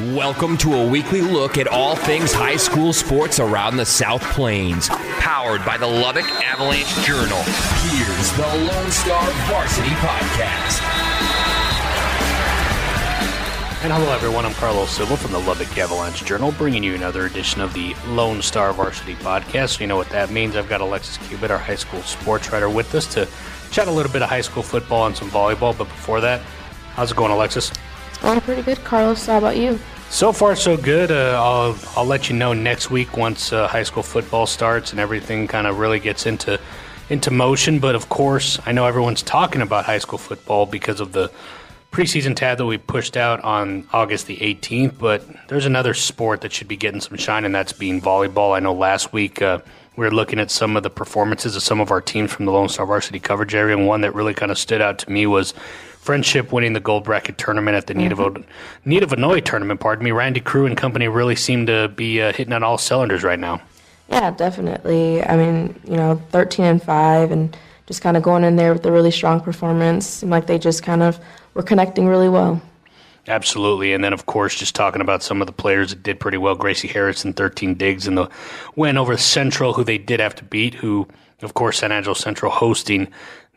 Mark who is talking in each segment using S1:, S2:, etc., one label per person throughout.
S1: Welcome to a weekly look at all things high school sports around the South Plains. Powered by the Lubbock Avalanche Journal. Here's the Lone Star Varsity Podcast.
S2: And hello, everyone. I'm Carlos Silva from the Lubbock Avalanche Journal, bringing you another edition of the Lone Star Varsity Podcast. So, you know what that means. I've got Alexis Cubit, our high school sports writer, with us to chat a little bit of high school football and some volleyball. But before that, how's it going, Alexis?
S3: Pretty good, Carlos. How about you?
S2: So far, so good. Uh, I'll I'll let you know next week once uh, high school football starts and everything kind of really gets into into motion. But of course, I know everyone's talking about high school football because of the preseason tab that we pushed out on August the 18th. But there's another sport that should be getting some shine, and that's being volleyball. I know last week. Uh, we were looking at some of the performances of some of our teams from the Lone Star Varsity coverage area, and one that really kind of stood out to me was Frenship winning the gold bracket tournament at the mm-hmm. Need of Nita Vannoy tournament. Pardon me, Randy Crew and company really seem to be uh, hitting on all cylinders right now.
S3: Yeah, definitely. I mean, you know, thirteen and five, and just kind of going in there with a really strong performance. Seemed like they just kind of were connecting really well.
S2: Absolutely. And then, of course, just talking about some of the players that did pretty well. Gracie Harrison, 13 digs in the win over Central, who they did have to beat, who, of course, San Angelo Central hosting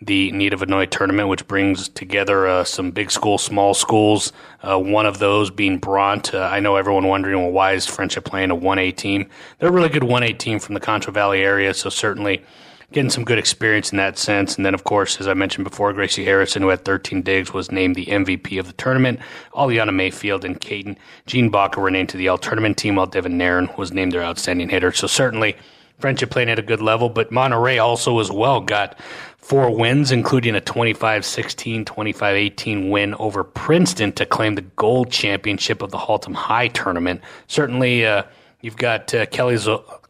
S2: the Nita Vannoy tournament, which brings together uh, some big schools, small schools. Uh, one of those being Bronte. Uh, I know everyone wondering, well, why is Frenship playing a 1A team? They're a really good 1A team from the Concho Valley area, so certainly getting some good experience in that sense. And then, of course, as I mentioned before, Gracie Harrison, who had 13 digs, was named the MVP of the tournament. Aliana Mayfield and Caden Jean Baca were named to the all tournament team, while Devin Nairn was named their outstanding hitter. So certainly Frenship playing at a good level, but Monterey also as well got four wins, including a 25 16, 25 18 win over Princeton to claim the gold championship of the Haltom High tournament. Certainly, uh, you've got uh, Kelly,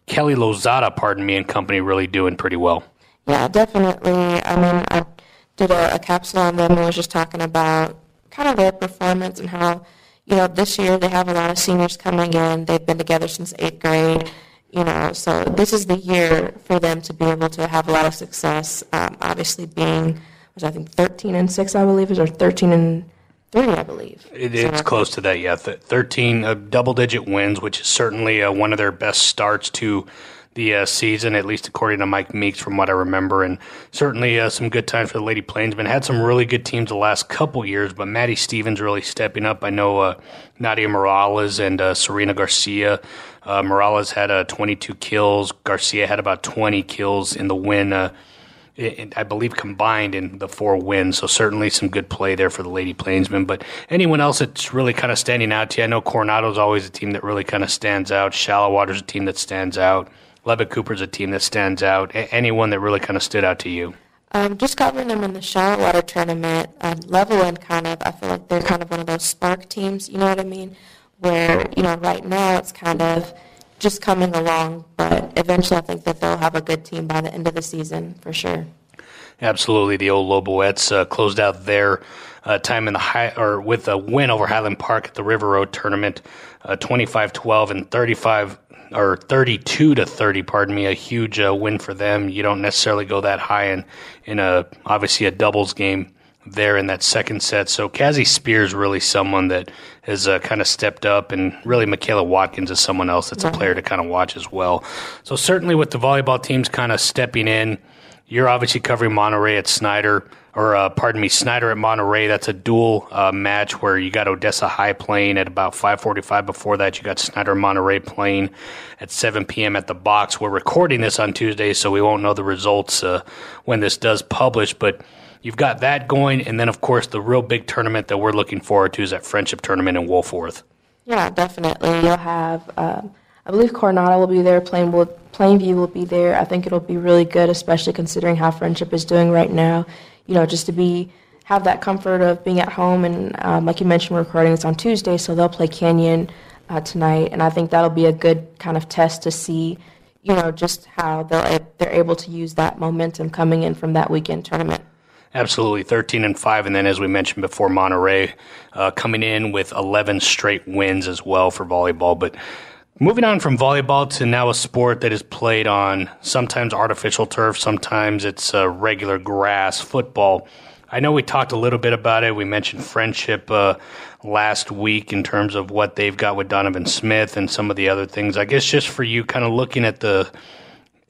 S2: Kelly Lozada, pardon me, and company really doing pretty well.
S3: Yeah, definitely. I mean, I did a, a capsule on them and was just talking about kind of their performance and how, you know, this year they have a lot of seniors coming in. They've been together since eighth grade you know, so this is the year for them to be able to have a lot of success. Um, obviously, being was I think 13 and six, I believe, is or 13 and three, I believe.
S2: It, it's so, close to that, yeah. 13 uh, double-digit wins, which is certainly uh, one of their best starts to the uh, season, at least according to Mike Meeks, from what I remember. And certainly uh, some good times for the Lady Plainsmen. Had some really good teams the last couple years, but Maddie Stevens really stepping up. I know uh, Nadia Morales and uh, Serena Garcia. Uh, Morales had uh, 22 kills. Garcia had about 20 kills in the win. I believe combined in the four wins. So certainly some good play there for the Lady Plainsmen. But anyone else that's really kind of standing out to you? I know Coronado's always a team that really kind of stands out. Shallowater's a team that stands out. Lubbock Cooper's a team that stands out. A- anyone that really kind of stood out to you?
S3: Um, just covering them in the shallowater tournament, um, Levelland kind of, I feel like they're kind of one of those spark teams, you know what I mean? Where, you know, right now it's kind of just coming along, but eventually I think that they'll have a good team by the end of the season for sure.
S2: Absolutely. The old Loboettes uh, closed out their uh, time in the high, or with a win over Highland Park at the River Road tournament, uh, 25 12 and 35 or 32 to 30, pardon me, a huge uh, win for them. You don't necessarily go that high in in a obviously a doubles game there in that second set. So Cassie Spears really someone that has uh, kind of stepped up, and really Michaela Watkins is someone else that's a player to kind of watch as well. So certainly with the volleyball teams kind of stepping in, you're obviously covering Monterey at Snyder or uh, pardon me, Snyder at Monterey. That's a dual uh, match where you got Odessa High playing at about 5:45. Before that, you got Snyder Monterey playing at 7 p.m. at the box. We're recording this on Tuesday, so we won't know the results uh, when this does publish. But you've got that going, and then of course the real big tournament that we're looking forward to is that frenship tournament in Wolfforth.
S3: Yeah, definitely. You'll have. Um, I believe Coronado will be there. Plain will, Plainview will be there. I think it'll be really good, especially considering how Frenship is doing right now you know, just to be have that comfort of being at home. And um, like you mentioned, we're recording this on Tuesday, so they'll play Canyon uh, tonight, and I think that'll be a good kind of test to see, you know, just how they're they're able to use that momentum coming in from that weekend tournament.
S2: Absolutely, thirteen and five, and then as we mentioned before, Monterey uh, coming in with eleven straight wins as well for volleyball, but. Moving on from volleyball to now a sport that is played on sometimes artificial turf, sometimes it's uh, regular grass, football. I know we talked a little bit about it. We mentioned frenship uh, last week in terms of what they've got with Donovan Smith and some of the other things. I guess just for you, kind of looking at the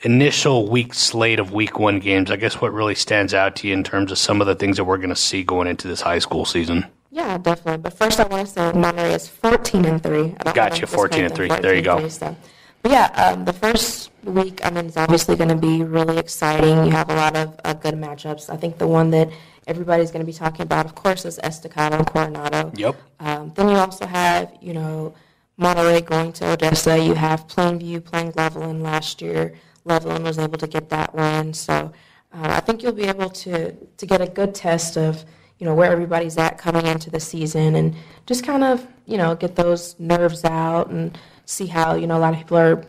S2: initial week slate of week one games, I guess what really stands out to you in terms of some of the things that we're going to see going into this high school season?
S3: Yeah, definitely. But first, I want to say Monterey is 14 and 3.
S2: Gotcha, 14 and 3. There you go. 3, so.
S3: But yeah, um, the first week, I mean, it's obviously going to be really exciting. You have a lot of uh, good matchups. I think the one that everybody's going to be talking about, of course, is Estacado and Coronado.
S2: Yep.
S3: Um, then you also have, you know, Monterey going to Odessa. You have Plainview playing Levelland last year. Levelland was able to get that win. So uh, I think you'll be able to, to get a good test of, you know, where everybody's at coming into the season and just kind of, you know, get those nerves out and – see how you know a lot of people are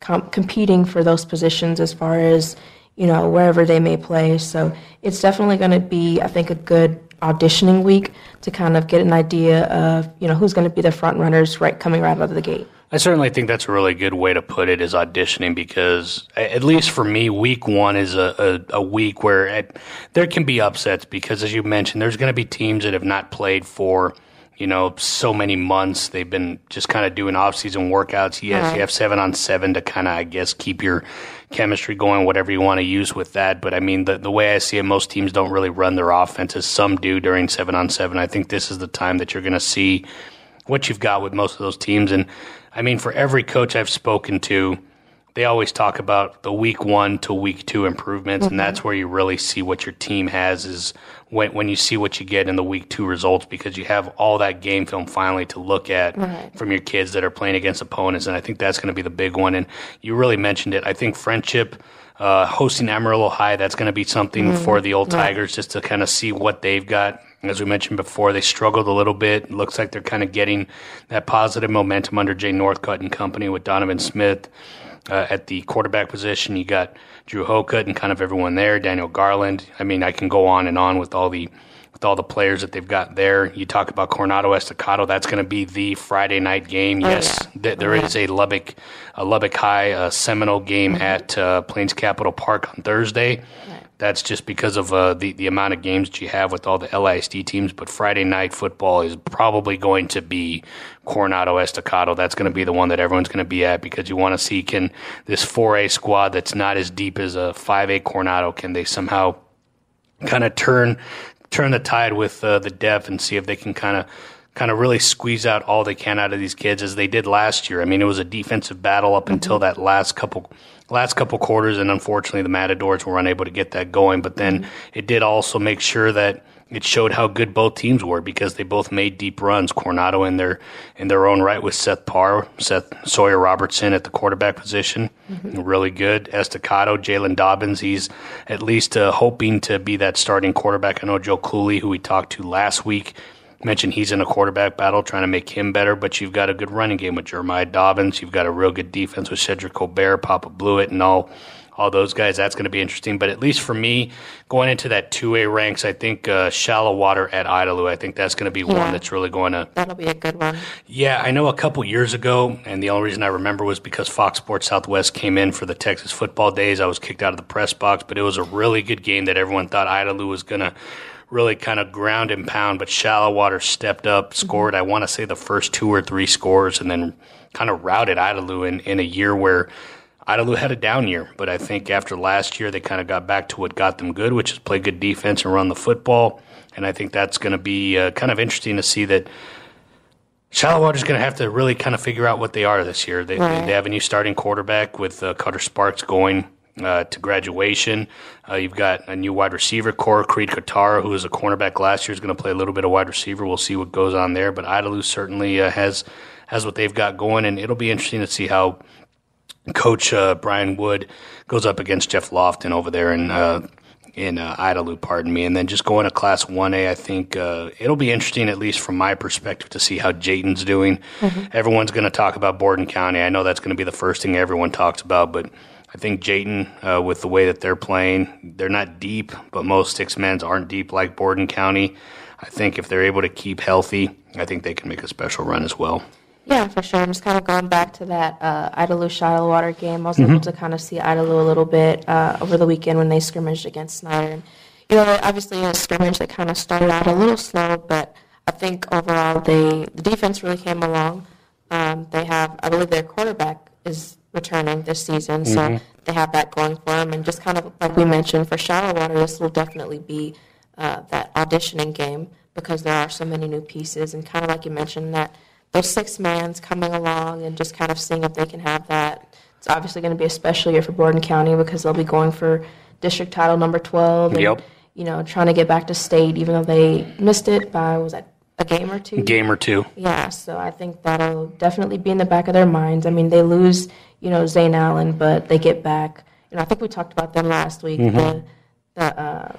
S3: com- competing for those positions as far as you know wherever they may play. So it's definitely going to be, I think, a good auditioning week to kind of get an idea of you know who's going to be the front runners right coming right out of the gate.
S2: I certainly think that's a really good way to put it is auditioning because at least for me, week one is a, a, a week where it, there can be upsets because as you mentioned, there's going to be teams that have not played for – you know, so many months. They've been just kind of doing off-season workouts. Yes, right. you have seven on seven to kind of, I guess, keep your chemistry going, whatever you want to use with that. But I mean, the the way I see it, most teams don't really run their offenses. Some do during seven on seven. I think this is the time that you're going to see what you've got with most of those teams. And I mean, for every coach I've spoken to, they always talk about the week one to week two improvements, mm-hmm. and that's where you really see what your team has is when when you see what you get in the week two results because you have all that game film finally to look at right. from your kids that are playing against opponents, and I think that's going to be the big one. And you really mentioned it. I think frenship. Uh, hosting Amarillo High, that's going to be something mm-hmm. for the old Tigers just to kind of see what they've got. As we mentioned before, they struggled a little bit. It looks like they're kind of getting that positive momentum under Jay Northcutt and company with Donovan Smith uh, at the quarterback position. You got Drew Hokut and kind of everyone there. Daniel Garland. I mean, I can go on and on with all the with all the players that they've got there. You talk about Coronado Estacado. That's going to be the Friday night game. Oh, yes, yeah. th- there oh, is a Lubbock a Lubbock High uh, Seminole game mm-hmm. at uh, Plains Capital Park on Thursday. Right. That's just because of uh, the the amount of games that you have with all the LISD teams. But Friday night football is probably going to be Coronado Estacado. That's going to be the one that everyone's going to be at because you want to see can this 4A squad that's not as deep as a 5A Coronado can they somehow kind of turn turn the tide with uh, the depth and see if they can kind of kind of really squeeze out all they can out of these kids as they did last year. I mean, it was a defensive battle up mm-hmm. until that last couple last couple quarters, and unfortunately, the Matadors were unable to get that going. But then mm-hmm. it did also make sure that it showed how good both teams were because they both made deep runs. Coronado in their in their own right with Seth Parr, Seth Sawyer Robertson at the quarterback position, mm-hmm. really good. Estacado, Jalen Dobbins, he's at least uh, hoping to be that starting quarterback. I know Joe Cooley, who we talked to last week, mentioned he's in a quarterback battle, trying to make him better. But you've got a good running game with Jeremiah Dobbins. You've got a real good defense with Cedric Colbert, Papa Blewett, and all all those guys. That's going to be interesting. But at least for me, going into that two A ranks, I think uh, shallowater at Idalou. I think that's going to be yeah. one that's really going to.
S3: That'll be a good one.
S2: Yeah, I know a couple years ago, and the only reason I remember was because Fox Sports Southwest came in for the Texas football days. I was kicked out of the press box, but it was a really good game that everyone thought Idalou was going to really kind of ground and pound, but shallowater stepped up, mm-hmm. scored, I want to say the first two or three scores, and then kind of routed Idalou in, in a year where Idalou had a down year. But I think after last year, they kind of got back to what got them good, which is play good defense and run the football. And I think that's going to be uh, kind of interesting to see that. Shallow is going to have to really kind of figure out what they are this year. They, right. they have a new starting quarterback with uh, Cutter Sparks going uh, to graduation. Uh, you've got a new wide receiver core, Creed Katara, who was a cornerback last year, is going to play a little bit of wide receiver. We'll see what goes on there. But Idalou certainly uh, has has what they've got going, and it'll be interesting to see how Coach uh, Brian Wood goes up against Jeff Lofton over there in uh, in uh, Idalou, pardon me, and then just going to Class One A. I think uh, it'll be interesting, at least from my perspective, to see how Jayton's doing. Mm-hmm. Everyone's going to talk about Borden County. I know that's going to be the first thing everyone talks about, but I think Jayton, uh, with the way that they're playing, they're not deep, but most six men's aren't deep like Borden County. I think if they're able to keep healthy, I think they can make a special run as well.
S3: Yeah, for sure. I'm just kind of going back to that uh, Idalou Water game. I was mm-hmm. able to kind of see Idalou a little bit uh, over the weekend when they scrimmaged against Snyder. And, you know, obviously in a scrimmage that kind of started out a little slow, but I think overall they the defense really came along. Um, they have, I believe, their quarterback is returning this season, so
S2: Mm-hmm.
S3: they have that going for them. And just kind of like we mentioned, for Shallowater, this will definitely be uh, that auditioning game because there are so many new pieces, and kind of like you mentioned that those six mans coming along and just kind of seeing if they can have that. It's obviously going to be a special year for Borden County because they'll be going for district title number 12. And,
S2: Yep.
S3: You know, trying to get back to state, even though they missed it by, was that a game or two?
S2: Game or two.
S3: Yeah, so I think that'll definitely be in the back of their minds. I mean, they lose, you know, Zane Allen, but they get back. You know, I think we talked about them last week. The, the, uh,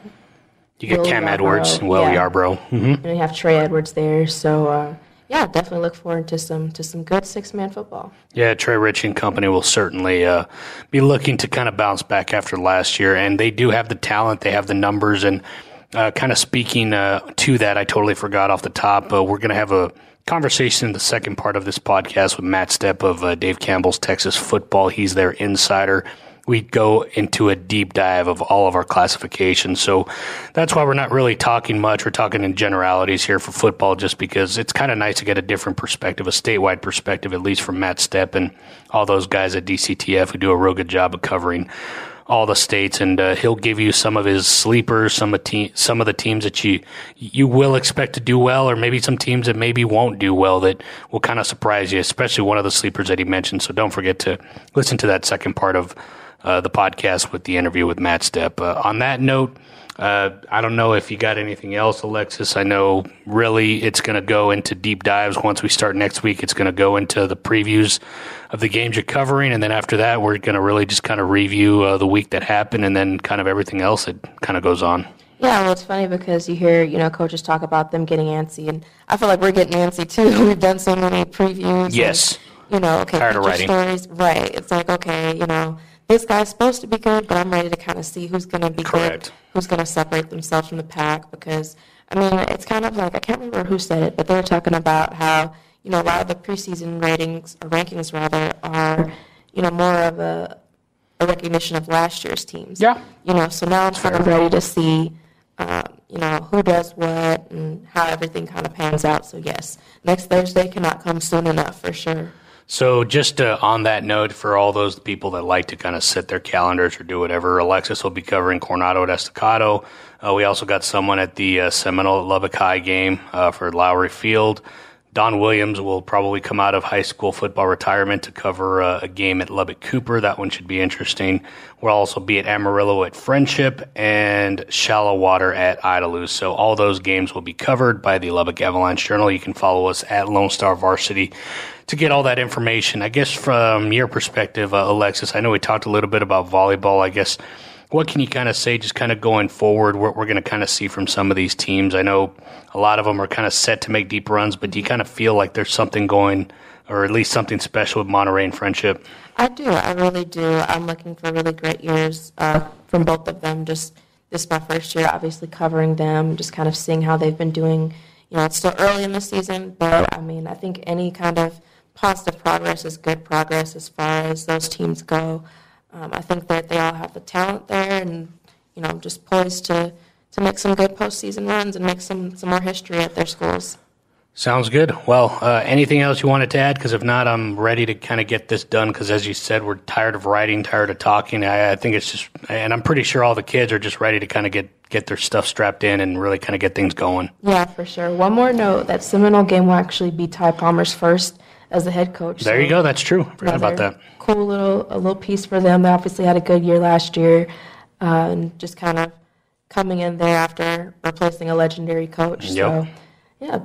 S2: You get
S3: Will
S2: Cam
S3: Yarbrough,
S2: Edwards and Will
S3: yeah.
S2: Yarbrough. hmm
S3: and we have Trey Edwards there. So uh, yeah, definitely look forward to some to some good six man football.
S2: Yeah, Trey Rich and company will certainly uh, be looking to kind of bounce back after last year, and they do have the talent, they have the numbers, and uh, kind of speaking uh, to that, I totally forgot off the top. Uh, we're going to have a conversation in the second part of this podcast with Matt Stepp of uh, Dave Campbell's Texas Football. He's their insider. We go into a deep dive of all of our classifications. So that's why we're not really talking much. We're talking in generalities here for football, just because it's kind of nice to get a different perspective, a statewide perspective, at least from Matt Stepp and all those guys at DCTF who do a real good job of covering all the states, and uh, he'll give you some of his sleepers, some of te- some of the teams that you you will expect to do well, or maybe some teams that maybe won't do well that will kind of surprise you. Especially one of the sleepers that he mentioned. So don't forget to listen to that second part of uh, the podcast with the interview with Matt Stepp. Uh, on that note. Uh, I don't know if you got anything else, Alexis. I know really it's going to go into deep dives once we start next week. It's going to go into the previews of the games you're covering, and then after that, we're going to really just kind of review uh, the week that happened, and then kind of everything else that kind of goes on.
S3: Yeah, well, it's funny because you hear you know coaches talk about them getting antsy, and I feel like we're getting antsy too. We've done so many previews. and,
S2: Yes.
S3: you know, okay,
S2: Tired of writing.
S3: stories. Right. It's like okay, you know, this guy's supposed to be good, but I'm ready to kind of see who's going to be
S2: Correct.
S3: good, who's going to separate themselves from the pack. Because I mean, it's kind of like I can't remember who said it, but they were talking about how you know a lot of the preseason ratings or rankings rather are you know more of a a recognition of last year's teams.
S2: Yeah.
S3: You know, so now I'm kind of ready to see, um, you know, who does what and how everything kind of pans out. So yes, next Thursday cannot come soon enough for sure.
S2: So, just uh, on that note, for all those people that like to kind of set their calendars or do whatever, Alexis will be covering Coronado at Estacado. Uh, we also got someone at the uh, Seminole Lubbock High game uh, for Lowrey Field. Don Williams will probably come out of high school football retirement to cover uh, a game at Lubbock Cooper. That one should be interesting. We'll also be at Amarillo at Frenship and Shallowater at Idalou. So all those games will be covered by the Lubbock Avalanche Journal. You can follow us at Lone Star Varsity to get all that information. I guess from your perspective, uh, Alexis, I know we talked a little bit about volleyball. I guess what can you kind of say, just kind of going forward, what we're going to kind of see from some of these teams? I know a lot of them are kind of set to make deep runs, but do you kind of feel like there's something going, or at least something special with Monterey and Frenship?
S3: I do. I really do. I'm looking for really great years uh, from both of them. Just this is my first year, obviously covering them, just kind of seeing how they've been doing. You know, it's still early in the season, but I mean, I think any kind of positive progress is good progress as far as those teams go. Um, I think that they all have the talent there, and you know, just poised to to make some good postseason runs and make some some more history at their schools.
S2: Sounds good. Well, uh, anything else you wanted to add? Because if not, I'm ready to kind of get this done. Because as you said, we're tired of writing, tired of talking. I, I think it's just, and I'm pretty sure all the kids are just ready to kind of get get their stuff strapped in and really kind of get things going.
S3: Yeah, for sure. One more note: that Seminole game will actually be Ty Palmer's first as the head coach.
S2: There
S3: so-
S2: you go. That's true. Forgot about that.
S3: Cool little a little piece for them. They obviously had a good year last year, uh, and just kind of coming in there after replacing a legendary coach.
S2: Yep.
S3: So, yeah,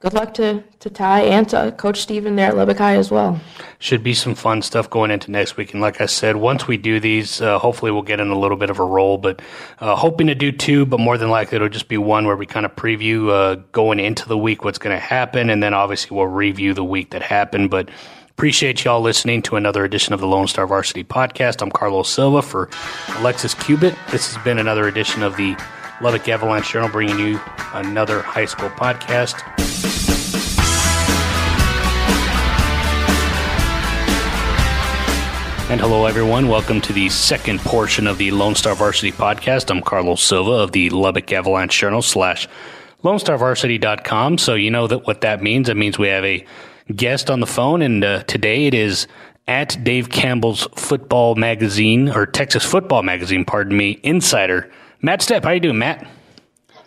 S3: good luck to to Ty and to Coach Steven there at Lubbock High as well.
S2: Should be some fun stuff going into next week. And like I said, once we do these, uh, hopefully we'll get in a little bit of a roll. But uh, hoping to do two, but more than likely it'll just be one where we kind of preview uh, going into the week what's going to happen, and then obviously we'll review the week that happened. But appreciate y'all listening to another edition of the Lone Star Varsity Podcast. I'm Carlos Silva for Alexis Cubit. This has been another edition of the Lubbock Avalanche Journal, bringing you another high school podcast. And hello, everyone. Welcome to the second portion of the Lone Star Varsity Podcast. I'm Carlos Silva of the Lubbock Avalanche Journal slash LoneStarVarsity.com. So you know that what that means. It means we have a guest on the phone, and uh, today it is at Dave Campbell's football magazine or Texas football magazine, pardon me, insider Matt Stepp. How you doing, Matt?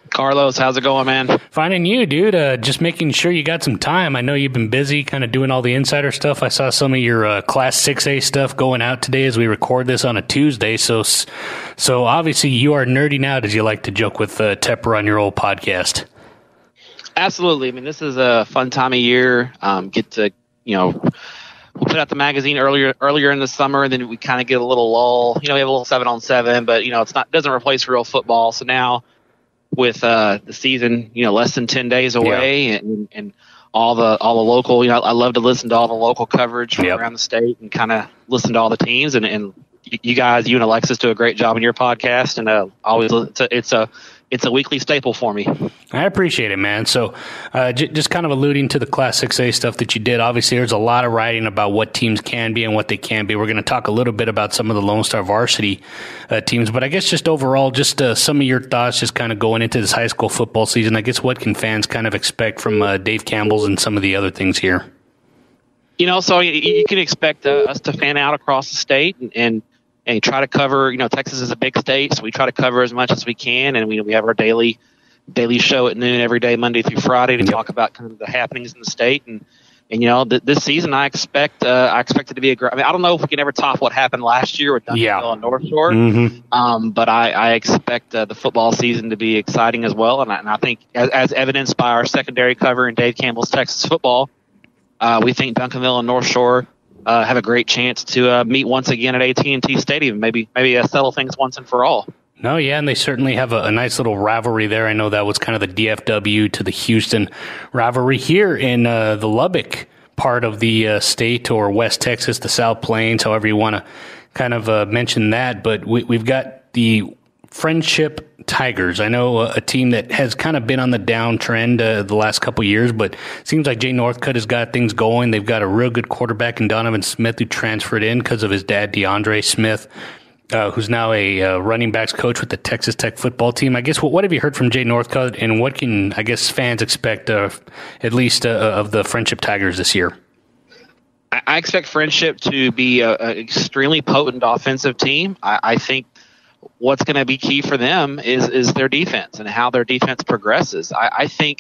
S4: Carlos, how's it going, man?
S2: Finding you, dude. Uh, just making sure you got some time. I know you've been busy kind of doing all the insider stuff. I saw some of your uh, Class 6A stuff going out today as we record this on a Tuesday. So, so obviously you are nerding out, as you like to joke with uh, Tepper on your old podcast.
S4: Absolutely. I mean, this is a fun time of year. Um, get to, you know, we put out the magazine earlier earlier in the summer, and then we kind of get a little lull. You know, we have a little seven on seven, but you know, it's not doesn't replace real football. So now with uh, the season, you know, less than ten days away, yeah. and, and all the all the local. You know, I love to listen to all the local coverage from yep. around the state and kind of listen to all the teams. And, and you guys, you and Alexis, do a great job in your podcast, and uh, always it's a, it's a it's a weekly staple for me.
S2: I appreciate it, man. So, uh, j- just kind of alluding to the Class 6A stuff that you did, obviously, there's a lot of writing about what teams can be and what they can be. We're going to talk a little bit about some of the Lone Star varsity uh, teams, but I guess just overall, just uh, some of your thoughts, just kind of going into this high school football season. I guess what can fans kind of expect from uh, Dave Campbell's and some of the other things here?
S4: You know, so you, you can expect uh, us to fan out across the state and, and and try to cover. You know, Texas is a big state, so we try to cover as much as we can, and we we have our daily daily show at noon every day, Monday through Friday, to talk about kind of the happenings in the state. And and you know, th- this season I expect uh, I expect it to be a great. I mean, I don't know if we can ever top what happened last year with Duncanville yeah. and North Shore, mm-hmm. um, but I, I expect uh, the football season to be exciting as well. And I, and I think, as, as evidenced by our secondary cover in Dave Campbell's Texas football, uh, we think Duncanville and North Shore uh, have a great chance to uh, meet once again at AT&T Stadium. Maybe maybe uh, settle things once and for all.
S2: No, yeah, and they certainly have a, a, nice little rivalry there. I know that was kind of the DFW to the Houston rivalry here in uh, the Lubbock part of the uh, state or West Texas, the South Plains, however you want to kind of uh, mention that. But we, we've got the Frenship Tigers. I know a, team that has kind of been on the downtrend uh, the last couple years, but seems like Jay Northcutt has got things going. They've got a real good quarterback in Donovan Smith who transferred in because of his dad, DeAndre Smith. Uh, who's now a uh, running backs coach with the Texas Tech football team. I guess what, what have you heard from Jay Northcutt, and what can I guess fans expect, uh, at least uh, of the Frenship Tigers this year?
S4: I expect Frenship to be an extremely potent offensive team. I, I think what's going to be key for them is is their defense and how their defense progresses. I, I think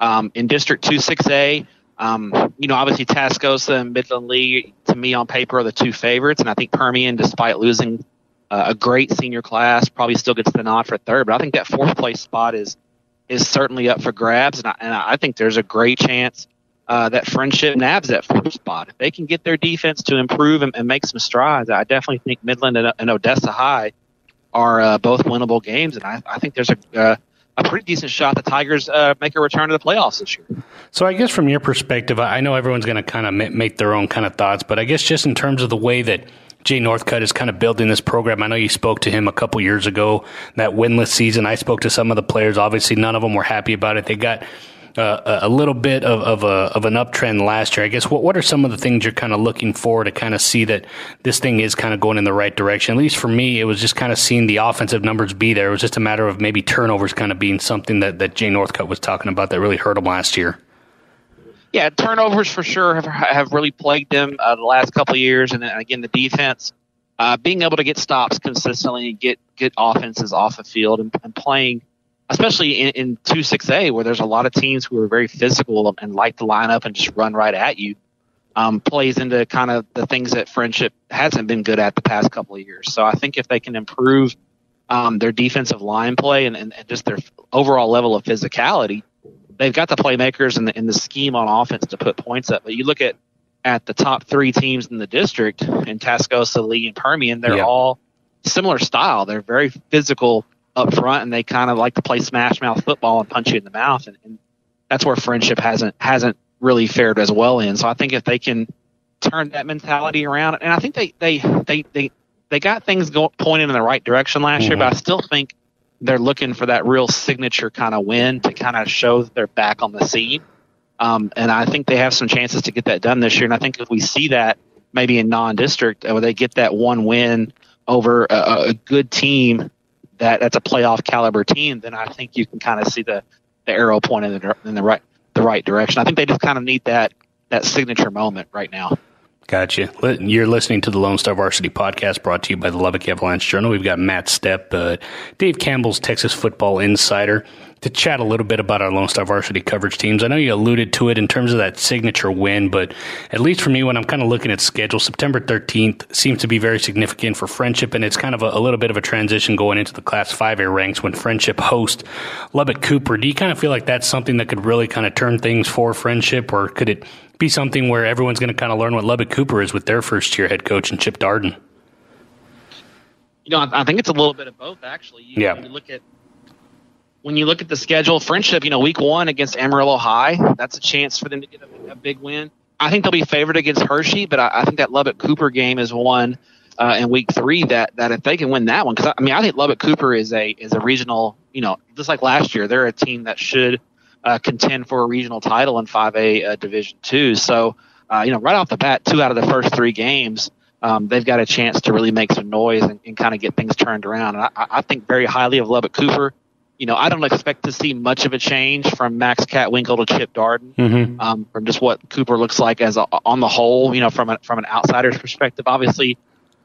S4: um, in District Two Six A, um, you know, obviously Tascosa and Midland Lee to me on paper are the two favorites, and I think Permian, despite losing uh, a great senior class, probably still gets the nod for third. But I think that fourth place spot is is certainly up for grabs, and I, and I think there's a great chance. Uh, that frenship nabs that fourth spot. If they can get their defense to improve and, and make some strides, I definitely think Midland and, and Odessa High are uh, both winnable games, and I, I think there's a uh, a pretty decent shot the Tigers uh, make a return to the playoffs this year.
S2: So, I guess from your perspective, I know everyone's going to kind of make their own kind of thoughts, but I guess just in terms of the way that Jay Northcutt is kind of building this program. I know you spoke to him a couple years ago, that winless season. I spoke to some of the players. Obviously, none of them were happy about it. They got uh, a little bit of, of, a, of an uptrend last year. I guess what, what are some of the things you're kind of looking for to kind of see that this thing is kind of going in the right direction? At least for me, it was just kind of seeing the offensive numbers be there. It was just a matter of maybe turnovers kind of being something that, that Jay Northcutt was talking about that really hurt him last year.
S4: Yeah, turnovers for sure have have really plagued them uh, the last couple of years, and then again the defense uh, being able to get stops consistently, get get offenses off the field, and, and playing especially in, in 2-6A where there's a lot of teams who are very physical and like to line up and just run right at you, um, plays into kind of the things that frenship hasn't been good at the past couple of years. So I think if they can improve um, their defensive line play and, and, and, just their overall level of physicality, they've got the playmakers and the, and the scheme on offense to put points up. But you look at at the top three teams in the district in Tascosa, Lee, and Permian, they're yeah. all similar style. They're very physical up front, and they kind of like to play smash mouth football and punch you in the mouth, and, and that's where frenship hasn't hasn't really fared as well in. So I think if they can turn that mentality around, and I think they they they they they got things going pointing in the right direction last mm-hmm. year, but I still think they're looking for that real signature kind of win to kind of show that they're back on the scene. Um, and I think they have some chances to get that done this year. And I think if we see that maybe in non-district, where they get that one win over a, a good team that that's a playoff caliber team, then I think you can kind of see the the arrow pointing in the, in the right the right direction. I think they just kind of need that that signature moment right now.
S2: Gotcha. You're listening to the Lone Star Varsity podcast brought to you by the Lubbock Avalanche Journal. We've got Matt Stepp, uh, Dave Campbell's Texas Football Insider, to chat a little bit about our Lone Star Varsity coverage teams. I know you alluded to it in terms of that signature win, but at least for me, when I'm kind of looking at schedule, September 13th seems to be very significant for Frenship, and it's kind of a, a little bit of a transition going into the Class 5A ranks when Frenship hosts Lubbock Cooper. Do you kind of feel like that's something that could really kind of turn things for Frenship, or could it be something where everyone's going to kind of learn what Lubbock Cooper is with their first year head coach and Chip Darden?
S4: You know, I, think it's a little bit of both, actually. You,
S2: yeah.
S4: When you look at when you look at the schedule, Frenship, you know, week one against Amarillo High, that's a chance for them to get a, a big win. I think they'll be favored against Hershey, but I, I think that Lubbock Cooper game is one uh, in week three that that if they can win that one, because I mean, I think Lubbock Cooper is a is a regional, you know, just like last year, they're a team that should uh, contend for a regional title in 5A uh, Division Two. So, uh, you know, right off the bat, two out of the first three games, um, they've got a chance to really make some noise and, and kind of get things turned around. And I, I think very highly of Lubbock Cooper. You know, I don't expect to see much of a change from Max Catwinkle to Chip Darden,
S2: mm-hmm.
S4: um, from just what Cooper looks like as a, on the whole. You know, from a, from an outsider's perspective, obviously.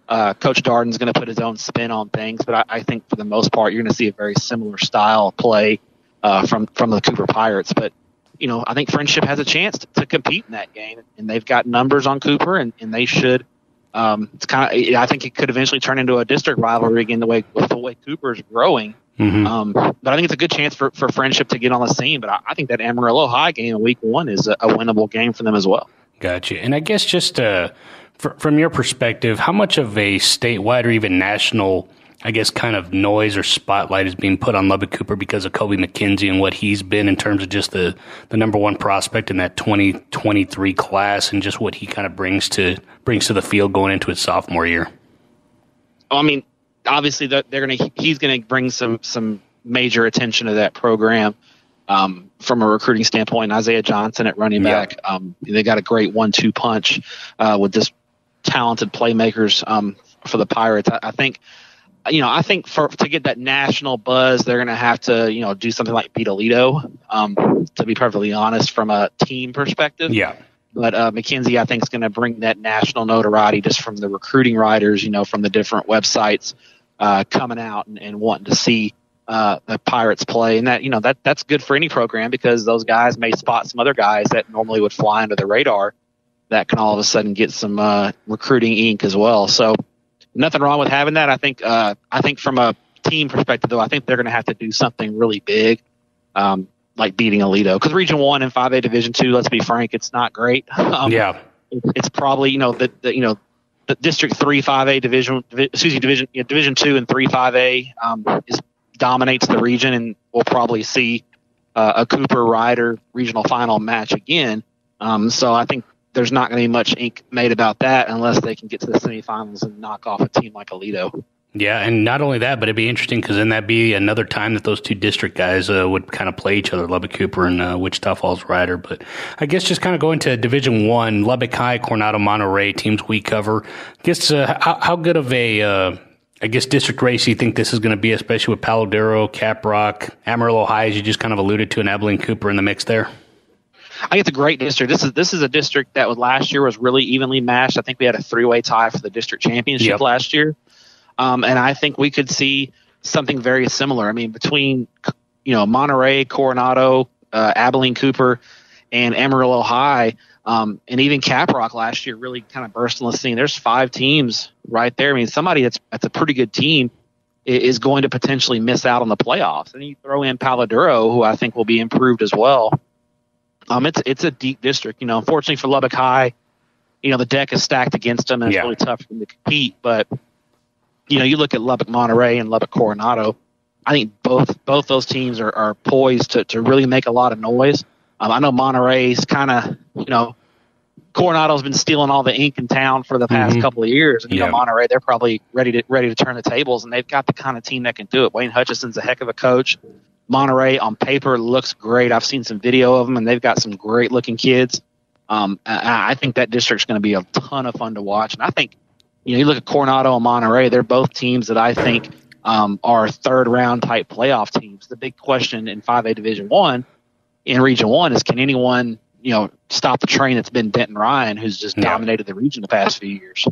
S4: Uh, Coach Darden's going to put his own spin on things, but I, I think for the most part, you're going to see a very similar style of play uh, from from the Cooper Pirates. But you know, I think Frenship has a chance to, to compete in that game, and they've got numbers on Cooper, and, and they should. Um, it's kind of. I think it could eventually turn into a district rivalry again, the way the way Cooper's growing.
S2: Mm-hmm.
S4: Um, but I think it's a good chance for, for Frenship to get on the scene. But I, I think that Amarillo High game in Week One is a, a winnable game for them as well.
S2: Gotcha. And I guess just uh, for, from your perspective, how much of a statewide or even national I guess, kind of noise or spotlight is being put on Lubbock Cooper because of Kobe McKenzie and what he's been in terms of just the, the number one prospect in that 2023 class and just what he kind of brings to brings to the field going into his sophomore year.
S4: Oh, I mean, obviously they're going to he's going to bring some some major attention to that program. Um, from a recruiting standpoint, Isaiah Johnson at running back, yeah. um, they got a great one-two punch uh, with this talented playmakers um, for the Pirates. I, I think you know, I think for to get that national buzz, they're going to have to, you know, do something like beat Aledo. Um, to be perfectly honest, from a team perspective,
S2: yeah.
S4: But uh, McKenzie, I think, is going to bring that national notoriety just from the recruiting writers, you know, from the different websites uh, coming out and, and, wanting to see uh, the Pirates play, and that you know that that's good for any program because those guys may spot some other guys that normally would fly under the radar that can all of a sudden get some uh, recruiting ink as well. So nothing wrong with having that. I think uh, I think from a team perspective, though, I think they're going to have to do something really big, um, like beating Aledo. Because Region One and Five A Division Two, let's be frank, it's not great.
S2: Um, yeah,
S4: it's probably you know the, the you know the District Three Five A Division, excuse me, Division you know, Division Two and Three Five A um, is dominates the region, and we'll probably see uh, a Cooper Rider regional final match again. Um, so I think there's not going to be much ink made about that unless they can get to the semifinals and knock off a team like Aledo.
S2: Yeah, and not only that, but it'd be interesting because then that'd be another time that those two district guys uh, would kind of play each other, Lubbock Cooper and uh, Wichita Falls Rider. But I guess just kind of going to Division One, Lubbock High, Coronado, Monterey teams we cover. I guess uh, how, how, good of a uh, I guess district race you think this is going to be, especially with Palo Duro, Caprock, Amarillo High, as you just kind of alluded to, and Abilene Cooper in the mix there.
S4: I think it's a great district. This is this is a district that was last year was really evenly matched. I think we had a three way tie for the district championship yep. last year, um, and I think we could see something very similar. I mean, between you know Monterey, Coronado, uh, Abilene Cooper, and Amarillo High, um, and even Caprock last year really kind of burst on the scene. There's five teams right there. I mean, somebody that's that's a pretty good team is going to potentially miss out on the playoffs. And you throw in Palo Duro, who I think will be improved as well. Um, it's it's a deep district. You know, unfortunately for Lubbock High, you know the deck is stacked against them, and it's
S2: yeah.
S4: really tough for them to compete. But you know, you look at Lubbock Monterey and Lubbock Coronado. I think both both those teams are, are poised to, to really make a lot of noise. Um, I know Monterey's kind of you know Coronado's been stealing all the ink in town for the past mm-hmm. couple of years, and you yeah. know Monterey they're probably ready to ready to turn the tables, and they've got the kind of team that can do it. Wayne Hutchison's a heck of a coach. Monterey on paper looks great. I've seen some video of them, and they've got some great looking kids. Um, I, I think that district's going to be a ton of fun to watch. And I think, you know, you look at Coronado and Monterey; they're both teams that I think um, are third round type playoff teams. The big question in 5A Division One, in Region One, is can anyone you know stop the train that's been Denton Ryan, who's just yeah. dominated the region the past few years.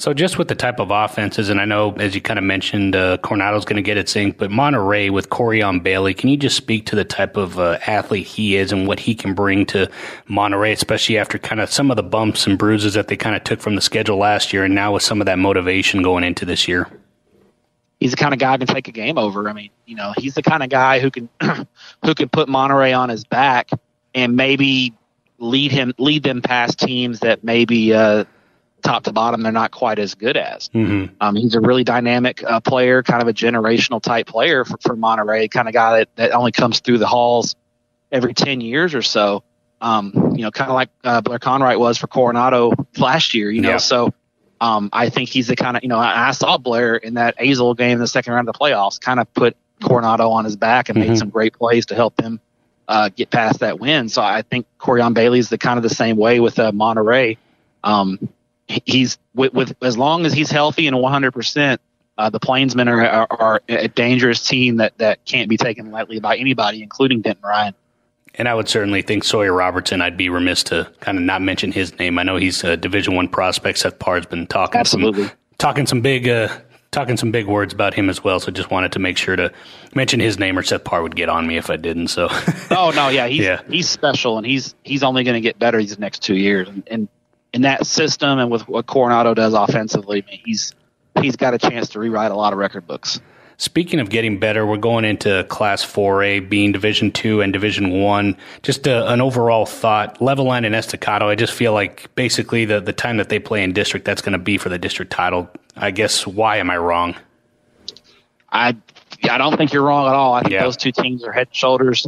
S2: So just with the type of offenses, and I know as you kind of mentioned, uh, Coronado's going to get its ink, but Monterey with Corian Bailey, can you just speak to the type of uh, athlete he is and what he can bring to Monterey, especially after kind of some of the bumps and bruises that they kind of took from the schedule last year, and now with some of that motivation going into this year?
S4: He's the kind of guy who can take a game over. I mean, you know, he's the kind of guy who can who can put Monterey on his back and maybe lead him lead them past teams that maybe uh, top to bottom they're not quite as good as. Mm-hmm. Um, he's a really dynamic uh, player, kind of a generational type player for, for Monterey, kind of guy that, that only comes through the halls every 10 years or so. Um, you know, kind of like uh, Blair Conwright was for Coronado last year, you know, yeah. so um, I think he's the kind of, you know, I, I saw Blair in that Azle game in the second round of the playoffs, kind of put Coronado on his back and mm-hmm. made some great plays to help them uh, get past that win. So I think Corian Bailey's the kind of the same way with uh, Monterey. Um, he's with, with as long as he's healthy and 100 percent. Uh, the Plainsmen are, are, are, a dangerous team that, that can't be taken lightly by anybody, including Denton Ryan.
S2: And I would certainly think Sawyer Robertson. I'd be remiss to kind of not mention his name. I know he's a Division One prospect. Seth Parr's been talking
S4: Absolutely.
S2: some talking some big uh, talking some big words about him as well. So just wanted to make sure to mention his name, or Seth Parr would get on me if I didn't. So.
S4: oh no, yeah, he's yeah. he's special, and he's he's only going to get better these next two years. And, and in that system and with what Coronado does offensively, he's he's got a chance to rewrite a lot of record books.
S2: Speaking of getting better, we're going into Class 4A, being Division 2 and Division 1. Just a, an overall thought. Levelland and Estacado, I just feel like basically the, the time that they play in district, that's going to be for the district title. I guess, why am I wrong?
S4: I I don't think you're wrong at all. I think yeah. those two teams are head and shoulders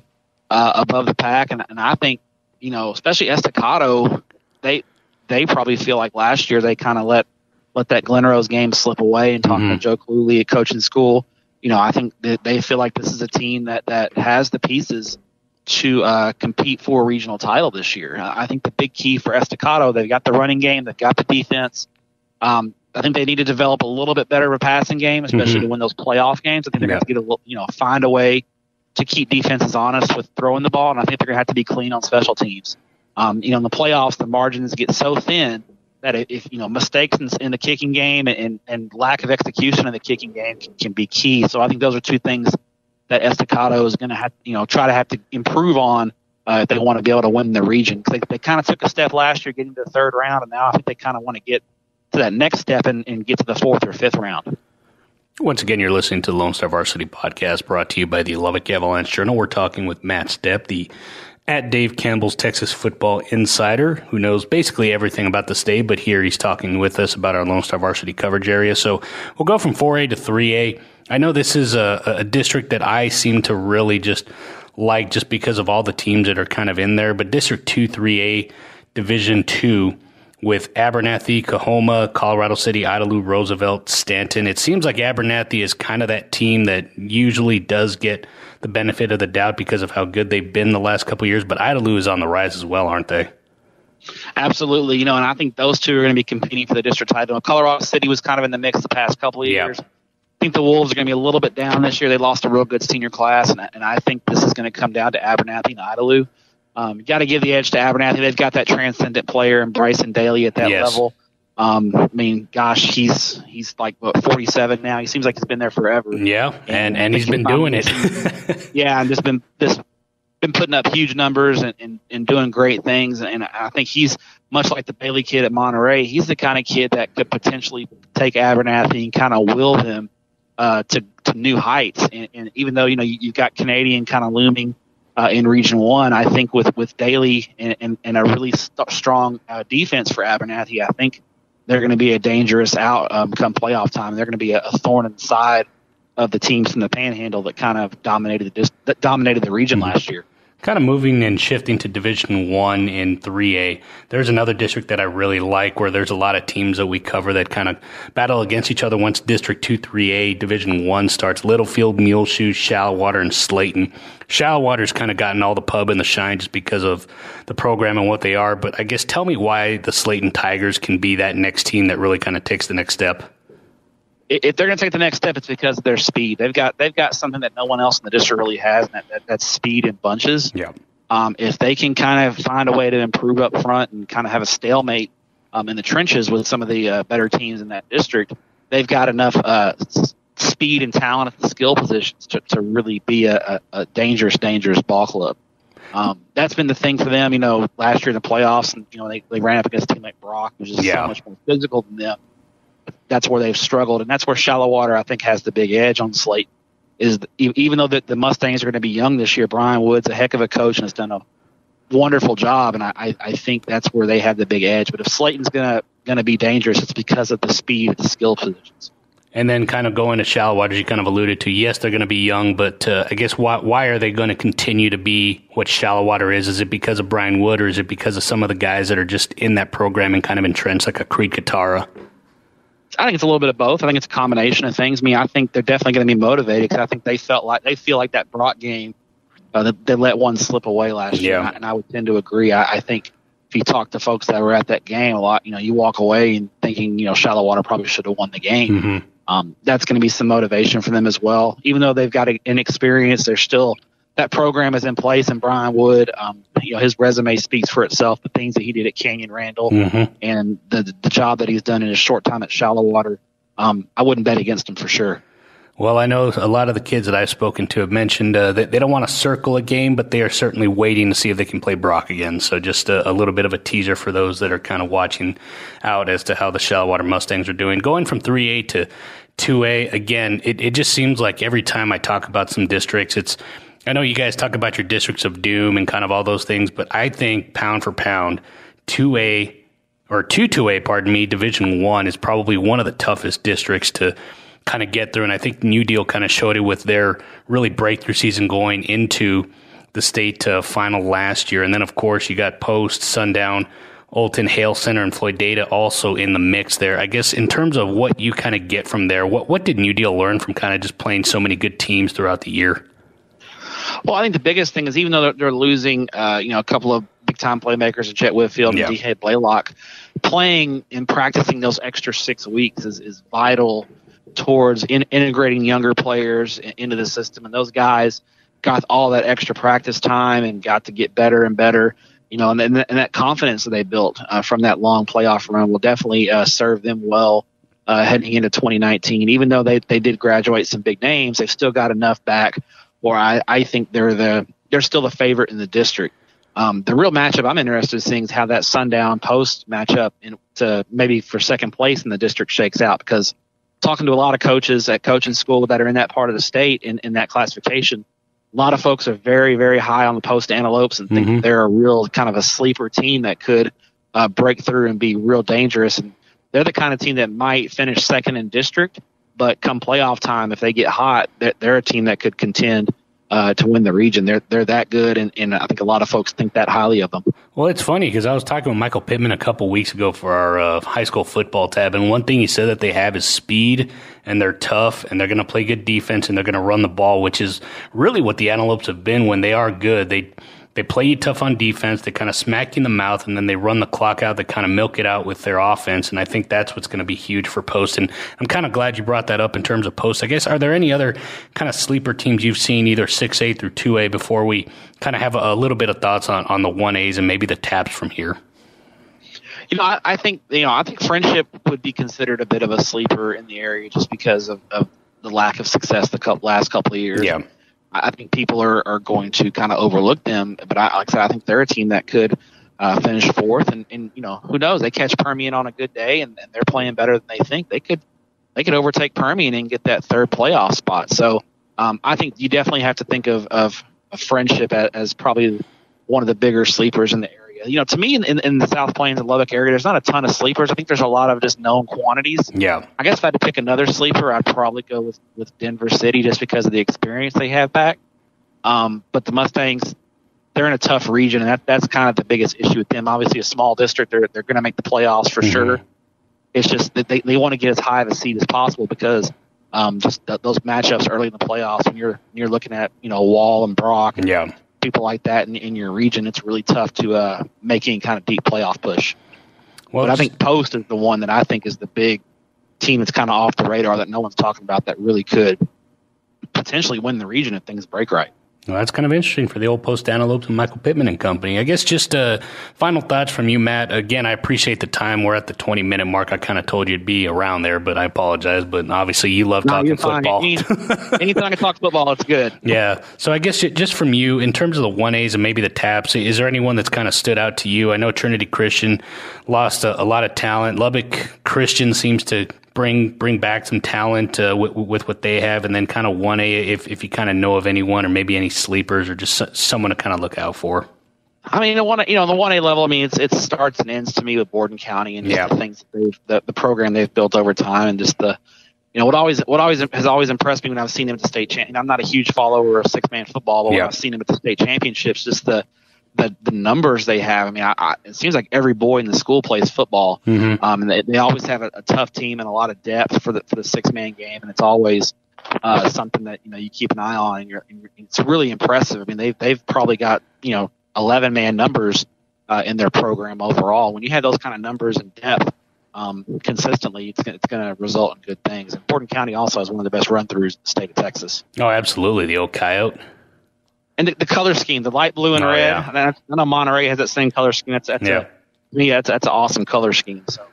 S4: uh, above the pack, and, and I think you know, especially Estacado, they they probably feel like last year they kind of let let that Glen Rose game slip away. And talking mm-hmm. to Joe Cluley at coaching school, you know, I think that they feel like this is a team that that has the pieces to uh, compete for a regional title this year. I think the big key for Estacado, they've got the running game, they've got the defense. Um, I think they need to develop a little bit better of a passing game, especially mm-hmm. to win those playoff games. I think they're yeah. going to have to get a you know find a way to keep defenses honest with throwing the ball, and I think they're going to have to be clean on special teams. Um, you know, in the playoffs, the margins get so thin that if you know mistakes in, in the kicking game and, and lack of execution in the kicking game can, can be key. So I think those are two things that Estacado is going to have, you know, try to have to improve on uh, if they want to be able to win the region. They, they kind of took a step last year getting to the third round, and now I think they kind of want to get to that next step and, and get to the fourth or fifth round.
S2: Once again, you're listening to the Lone Star Varsity Podcast brought to you by the Lubbock Avalanche Journal. We're talking with Matt Stepp, the at Dave Campbell's Texas Football Insider, who knows basically everything about the state, but here he's talking with us about our Lone Star Varsity coverage area. So we'll go from 4A to 3A. I know this is a, a district that I seem to really just like just because of all the teams that are kind of in there, but District 2, 3A, Division 2 with Abernathy, Coahoma, Colorado City, Idalou, Roosevelt, Stanton. It seems like Abernathy is kind of that team that usually does get the benefit of the doubt because of how good they've been the last couple years, but Idalou is on the rise as well, aren't they?
S4: Absolutely, you know, and I think those two are going to be competing for the district title. Colorado City was kind of in the mix the past couple of years. I think the Wolves are going to be a little bit down this year. They lost a real good senior class, and, and I think this is going to come down to Abernathy and Idalou. Um, you got to give the edge to Abernathy. They've got that transcendent player and Bryson Daily at that yes. level. Um, I mean, gosh, he's he's like what 47 now. He seems like he's been there forever.
S2: Yeah, and and, and he's been doing it.
S4: yeah, and just been this been putting up huge numbers and, and, and doing great things. And I think he's much like the Bailey kid at Monterey. He's the kind of kid that could potentially take Abernathy and kind of will him uh, to to new heights. And, and even though you know you, you've got Canadian kind of looming uh, in Region One. I think with with Daily and, and, and a really st- strong uh, defense for Abernathy, I think they're going to be a dangerous out um, come playoff time. They're going to be a, a, thorn in the side of the teams from the Panhandle that kind of dominated the that dominated the region mm-hmm. last year
S2: kind of moving and shifting to division one in 3a there's another district that i really like where there's a lot of teams that we cover that kind of battle against each other. Once district 2 3a division one starts littlefield muleshoe shallowater and slaton. Shallowater's kind of gotten all the pub and the shine just because of the program and what they are but i guess tell me why the slaton tigers can be that next team that really kind of takes the next step
S4: if they're going to take the next step, it's because of their speed. They've got they've got something that no one else in the district really has, and that, that, that's speed in bunches.
S2: Yeah.
S4: Um, if they can kind of find a way to improve up front and kind of have a stalemate um, in the trenches with some of the uh, better teams in that district, they've got enough uh, speed and talent at the skill positions to, to really be a, a, a dangerous, dangerous ball club. Um, that's been the thing for them. You know, last year in the playoffs, and you know they, they ran up against a team like Brock, which is
S2: Yeah.
S4: so much more physical than them. That's where they've struggled, and that's where Shallowater I think has the big edge on Slaton. Is even though the, the Mustangs are going to be young this year, Brian Wood's a heck of a coach and has done a wonderful job, and I, I, think that's where they have the big edge. But if Slaton's gonna gonna be dangerous, it's because of the speed at the skill positions.
S2: And then kind of going to Shallowaters, you kind of alluded to. Yes, they're going to be young, but uh, I guess why why are they going to continue to be what Shallowater is? Is it because of Brian Wood, or is it because of some of the guys that are just in that program and kind of entrenched, like a Creed Katara?
S4: I think it's a little bit of both. I think it's a combination of things. I mean, I think they're definitely going to be motivated because I think they felt like they feel like that Brock game, uh, that they let one slip away last year,
S2: Yeah.
S4: and I, and I would tend to agree. I, I think if you talk to folks that were at that game a lot, you know, you walk away and thinking, you know, Shallowater probably should have won the game.
S2: Mm-hmm.
S4: Um, that's going to be some motivation for them as well. Even though they've got inexperience, they're still that program is in place. And Brian Wood, um, you know, his resume speaks for itself. The things that he did at Canyon Randall
S2: Mm-hmm.
S4: and the the job that he's done in his short time at Shallowater, um, I wouldn't bet against him for sure.
S2: Well, I know a lot of the kids that I've spoken to have mentioned uh, that they don't want to circle a game, but they are certainly waiting to see if they can play Brock again. So just a, a little bit of a teaser for those that are kind of watching out as to how the Shallowater Mustangs are doing. Going from 3A to 2A, again, it, it just seems like every time I talk about some districts, it's I know you guys talk about your districts of doom and kind of all those things, but I think pound for pound, 2A or 2 2A, pardon me, Division 1 is probably one of the toughest districts to kind of get through. And I think New Deal kind of showed it with their really breakthrough season going into the state uh, final last year. And then, of course, you got Post, Sundown, Olton, Hale Center, and Floydada also in the mix there. I guess in terms of what you kind of get from there, what, what did New Deal learn from kind of just playing so many good teams throughout the year?
S4: Well, I think the biggest thing is even though they're, they're losing, uh, you know, a couple of big time playmakers, Jet Whitfield
S2: Yeah.
S4: and D. Blaylock, playing and practicing those extra six weeks is, is vital towards in, integrating younger players into the system. And those guys got all that extra practice time and got to get better and better. You know, and, and, that- and that confidence that they built uh, from that long playoff run will definitely uh, serve them well uh, heading into 2019. Even though they, they did graduate some big names, they've still got enough back where I, I think they're the they're still the favorite in the district. Um, the real matchup I'm interested in seeing is how that sundown post matchup in, to maybe for second place in the district shakes out because talking to a lot of coaches at coaching school that are in that part of the state in, in that classification, a lot of folks are very, very high on the post antelopes and think
S2: Mhm.
S4: they're a real kind of a sleeper team that could uh, break through and be real dangerous. And they're the kind of team that might finish second in district, but come playoff time, if they get hot, they're, they're a team that could contend uh, to win the region. They're they're that good, and, and I think a lot of folks think that highly of them.
S2: Well, it's funny because I was talking with Michael Pittman a couple weeks ago for our uh, high school football tab, and one thing he said that they have is speed, and they're tough, and they're going to play good defense, and they're going to run the ball, which is really what the Antelopes have been when they are good. They they play you tough on defense, they kind of smack you in the mouth, and then they run the clock out. They kind of milk it out with their offense, and I think that's what's going to be huge for Post. And I'm kind of glad you brought that up in terms of Post. I guess are there any other kind of sleeper teams you've seen either six A through two A before we kind of have a, a little bit of thoughts on on the one A's and maybe the taps from here?
S4: You know, I, I think you know, I think Frenship would be considered a bit of a sleeper in the area just because of, of the lack of success the last couple of years.
S2: Yeah.
S4: I think people are, are going to kind of overlook them, but I, like I said, I think they're a team that could uh, finish fourth, and, and you know who knows? They catch Permian on a good day, and, and they're playing better than they think. They could they could overtake Permian and get that third playoff spot. So um, I think you definitely have to think of of, of Frenship as, as probably one of the bigger sleepers in the area. You know, to me, in, in, the South Plains and Lubbock area, there's not a ton of sleepers. I think there's a lot of just known quantities.
S2: Yeah.
S4: I guess if I had to pick another sleeper, I'd probably go with, with Denver City just because of the experience they have back. Um, but the Mustangs, they're in a tough region, and that, that's kind of the biggest issue with them. Obviously, a small district, they're, they're going to make the playoffs for
S2: Mhm.
S4: sure. It's just that they, they want to get as high of a seed as possible because um, just th- those matchups early in the playoffs, when you're you're looking at you know Wall and Brock and
S2: Yeah.
S4: People like that in, in your region, it's really tough to uh, make any kind of deep playoff push.
S2: Well,
S4: But I think Post is the one that I think is the big team that's kind of off the radar that no one's talking about that really could potentially win the region if things break right.
S2: Well, that's kind of interesting for the old Post Antelopes and Michael Pittman and company. I guess just uh, final thoughts from you, Matt. Again, I appreciate the time. We're at the 20 minute mark. I kind of told you it'd be around there, but I apologize. But obviously, you love no, talking football.
S4: anytime I can talk football, it's good.
S2: Yeah. So I guess just from you, in terms of the 1As and maybe the TAPS, is there anyone that's kind of stood out to you? I know Trinity Christian lost a, a lot of talent. Lubbock Christian seems to bring bring back some talent uh, with, with, what they have, and then kind of one A if if you kind of know of anyone or maybe any sleepers or just someone to kind of look out for.
S4: I mean, the one you know, the one A level. I mean, it's it starts and ends to me with Borden County and yeah. the things they've the, the program they've built over time, and just the you know what always what always has always impressed me when I've seen them at the state champ. I'm not a huge follower of six man football, but yeah. when I've seen them at the state championships, just the the, the numbers they have. I mean, I, I, it seems like every boy in the school plays football, mm-hmm. um, and they, they always have a, a, tough team and a lot of depth for the for the six man game, and it's always uh, something that you know you keep an eye on, and, you're, and it's really impressive. I mean, they've they've probably got you know eleven man numbers uh, in their program overall. When you have those kind of numbers and depth. Um, consistently, it's, it's going to result in good things. And Borden County also has one of the best run throughs in the state of Texas.
S2: Oh, absolutely. The old coyote
S4: and the, the, color scheme, the light blue and oh, red. Yeah. I know Monterey has that same color scheme. That's, that's yeah. A, me, that's that's an awesome color scheme. So.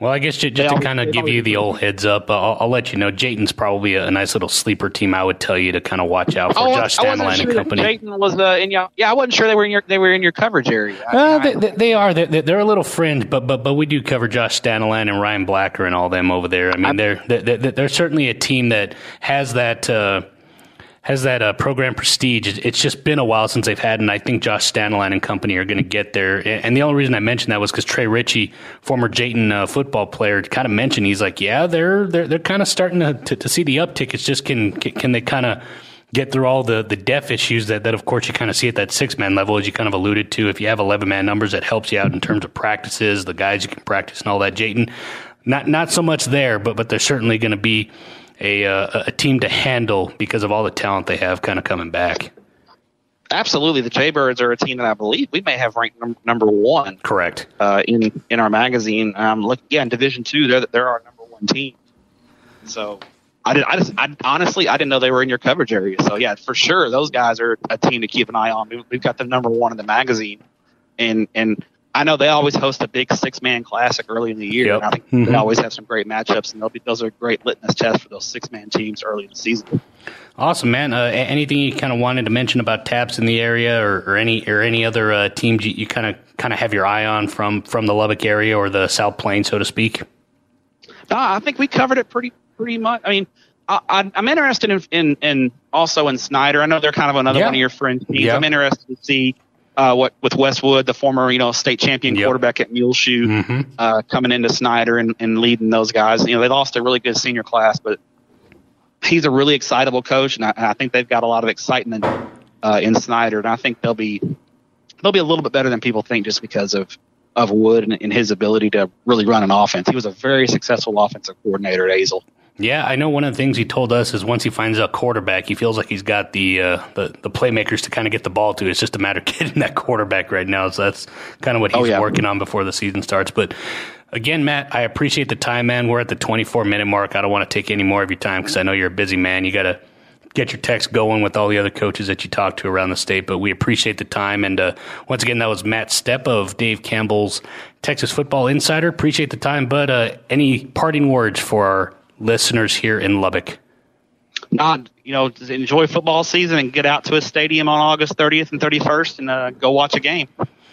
S2: Well, I guess just, just to kind of give you the old heads up, uh, I'll, I'll, let you know. Jayton's probably a, a, nice little sleeper team. I would tell you to kind of watch out for. Oh, Josh Stanline sure and company.
S4: Jayton was uh, in your, yeah. I wasn't sure they were in your they were in your coverage area.
S2: Uh, they, they, they, are. They're, they're, a little fringe, but but but we do cover Josh Stanline and Ryan Blacker and all them over there. I mean, they're, they're they're certainly a team that has that. Uh, has that uh, program prestige. It's just been a while since they've had, and I think Josh Stanline and company are going to get there. And the only reason I mentioned that was because Trey Ritchie, former Jayton uh, football player, kind of mentioned he's like, yeah, they're they're they're kind of starting to, to, to see the uptick. It's just can can they kind of get through all the, the depth issues that, that of course you kind of see at that six man level as you kind of alluded to if you have 11 man numbers that helps you out in terms of practices the guys you can practice and all that Jayton not not so much there but but they're certainly going to be a uh, a team to handle because of all the talent they have kind of coming back.
S4: Absolutely, the Jaybirds are a team that I believe we may have ranked num- number one.
S2: Correct.
S4: Uh, in in our magazine, um, look, yeah, in Division Two, they're they're our number one team. So I did. I just. I honestly, I didn't know they were in your coverage area. So yeah, for sure, those guys are a team to keep an eye on. We've got them number one in the magazine, and and I know they always host a big six man classic early in the year. Yep. I think mm-hmm. they always have some great matchups, and they'll be those are great litmus tests for those six man teams early in the season.
S2: Awesome, man. Uh, anything you kind of wanted to mention about TAPS in the area, or, or any or any other uh, teams you kind of kind of have your eye on from from the Lubbock area or the South Plains, so to speak?
S4: Uh, I think we covered it pretty pretty much. I mean, I, am interested in, in, in also in Snyder. I know they're kind of another yeah. one of your friends. Yeah. I'm interested to see uh, what with Westwood, the former you know state champion yep. quarterback at Muleshoe, mm-hmm. uh, coming into Snyder and, and leading those guys. You know they lost a really good senior class, but he's a really excitable coach, and I, and I think they've got a lot of excitement uh, in Snyder, and I think they'll be they'll be a little bit better than people think just because of of Wood and, and his ability to really run an offense. He was a very successful offensive coordinator at Azle.
S2: Yeah, I know one of the things he told us is once he finds a quarterback, he feels like he's got the uh, the, the playmakers to kind of get the ball to. It's just a matter of getting that quarterback right now. So that's kind of what oh, he's oh, yeah. working on before the season starts. But again, Matt, I appreciate the time, man. We're at the 24 minute mark. I don't want to take any more of your time because I know you're a busy man. You got to get your text going with all the other coaches that you talk to around the state. But we appreciate the time. And uh, once again, that was Matt Stepp of Dave Campbell's Texas Football Insider. Appreciate the time. But uh, any parting words for our listeners here in Lubbock?
S4: Not, you know, enjoy football season and get out to a stadium on August 30th and 31st and uh, go watch a game.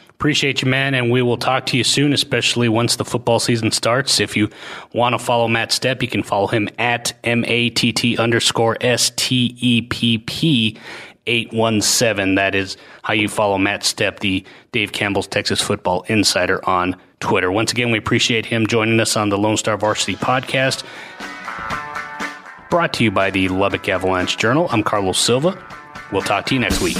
S2: Appreciate you, man, and we will talk to you soon, especially once the football season starts. If you want to follow Matt Stepp, you can follow him at M A T T underscore S T E P P 817. That is how you follow Matt Stepp, the Dave Campbell's Texas Football Insider on Twitter. Once again, we appreciate him joining us on the Lone Star Varsity podcast. Brought to you by the Lubbock Avalanche Journal. I'm Carlos Silva. We'll talk to you next week.